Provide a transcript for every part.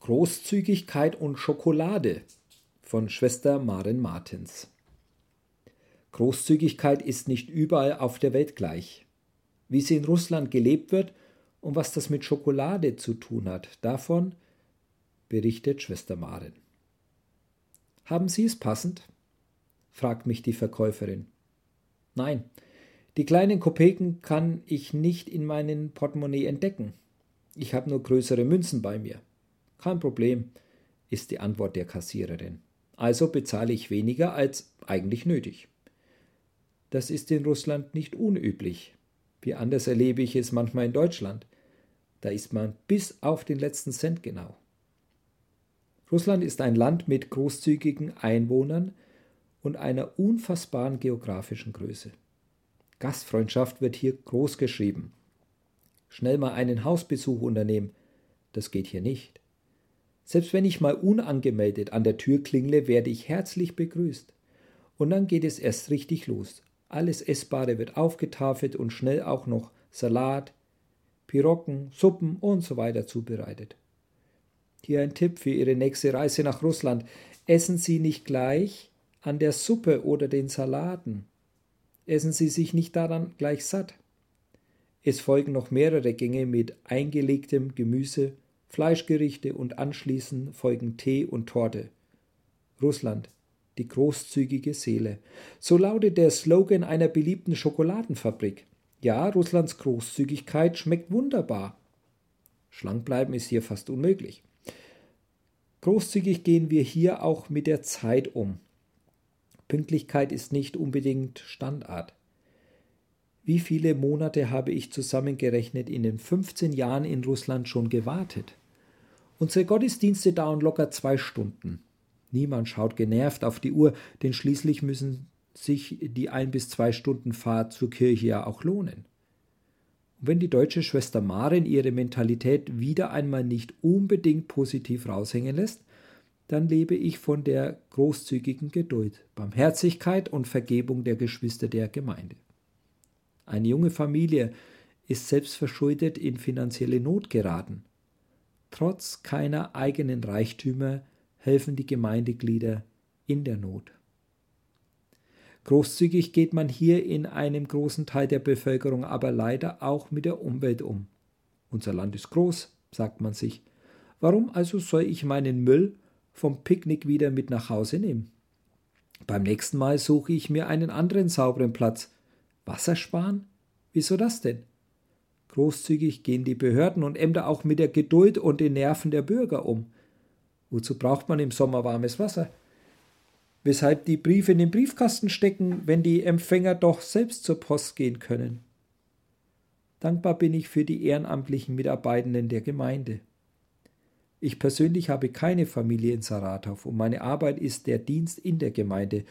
Großzügigkeit und Schokolade von Schwester Maren Martens. Großzügigkeit ist nicht überall auf der Welt gleich. Wie sie in Russland gelebt wird und was das mit Schokolade zu tun hat, davon berichtet Schwester Maren. Haben Sie es passend? fragt mich die Verkäuferin. Nein, die kleinen Kopeken kann ich nicht in meinem Portemonnaie entdecken. Ich habe nur größere Münzen bei mir. Kein Problem, ist die Antwort der Kassiererin. Also bezahle ich weniger als eigentlich nötig. Das ist in Russland nicht unüblich. Wie anders erlebe ich es manchmal in Deutschland. Da ist man bis auf den letzten Cent genau. Russland ist ein Land mit großzügigen Einwohnern und einer unfassbaren geografischen Größe. Gastfreundschaft wird hier groß geschrieben. Schnell mal einen Hausbesuch unternehmen, das geht hier nicht. Selbst wenn ich mal unangemeldet an der Tür klingle, werde ich herzlich begrüßt. Und dann geht es erst richtig los. Alles Essbare wird aufgetafelt und schnell auch noch Salat, Pirocken, Suppen und so weiter zubereitet. Hier ein Tipp für Ihre nächste Reise nach Russland. Essen Sie nicht gleich an der Suppe oder den Salaten. Essen Sie sich nicht daran gleich satt. Es folgen noch mehrere Gänge mit eingelegtem Gemüse, Fleischgerichte und anschließend folgen Tee und Torte. Russland, die großzügige Seele. So lautet der Slogan einer beliebten Schokoladenfabrik. Ja, Russlands Großzügigkeit schmeckt wunderbar. Schlank bleiben ist hier fast unmöglich. Großzügig gehen wir hier auch mit der Zeit um. Pünktlichkeit ist nicht unbedingt Standard. Wie viele Monate habe ich zusammengerechnet in den 15 Jahren in Russland schon gewartet? Unsere Gottesdienste dauern locker zwei Stunden. Niemand schaut genervt auf die Uhr, denn schließlich müssen sich die ein bis zwei Stunden Fahrt zur Kirche ja auch lohnen. Und wenn die deutsche Schwester Maren ihre Mentalität wieder einmal nicht unbedingt positiv raushängen lässt, dann lebe ich von der großzügigen Geduld, Barmherzigkeit und Vergebung der Geschwister der Gemeinde. Eine junge Familie ist selbstverschuldet in finanzielle Not geraten. Trotz keiner eigenen Reichtümer helfen die Gemeindeglieder in der Not. Großzügig geht man hier in einem großen Teil der Bevölkerung aber leider auch mit der Umwelt um. Unser Land ist groß, sagt man sich. Warum also soll ich meinen Müll vom Picknick wieder mit nach Hause nehmen? Beim nächsten Mal suche ich mir einen anderen sauberen Platz. Wasser sparen? Wieso das denn? Großzügig gehen die Behörden und Ämter auch mit der Geduld und den Nerven der Bürger um. Wozu braucht man im Sommer warmes Wasser? weshalb die Briefe in den Briefkasten stecken, wenn die Empfänger doch selbst zur Post gehen können. Dankbar bin ich für die ehrenamtlichen Mitarbeitenden der Gemeinde. Ich persönlich habe keine Familie in Saratov und meine Arbeit ist der Dienst in der Gemeinde,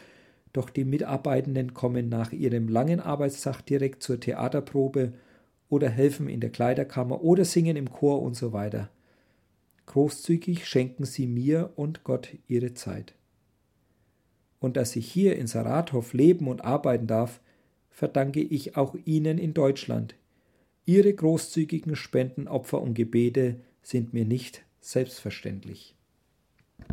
doch die Mitarbeitenden kommen nach ihrem langen Arbeitstag direkt zur Theaterprobe oder helfen in der Kleiderkammer oder singen im Chor und so weiter. Großzügig schenken sie mir und Gott ihre Zeit und dass ich hier in Saratov leben und arbeiten darf, verdanke ich auch Ihnen in Deutschland. Ihre großzügigen Spenden, Opfer und Gebete sind mir nicht selbstverständlich.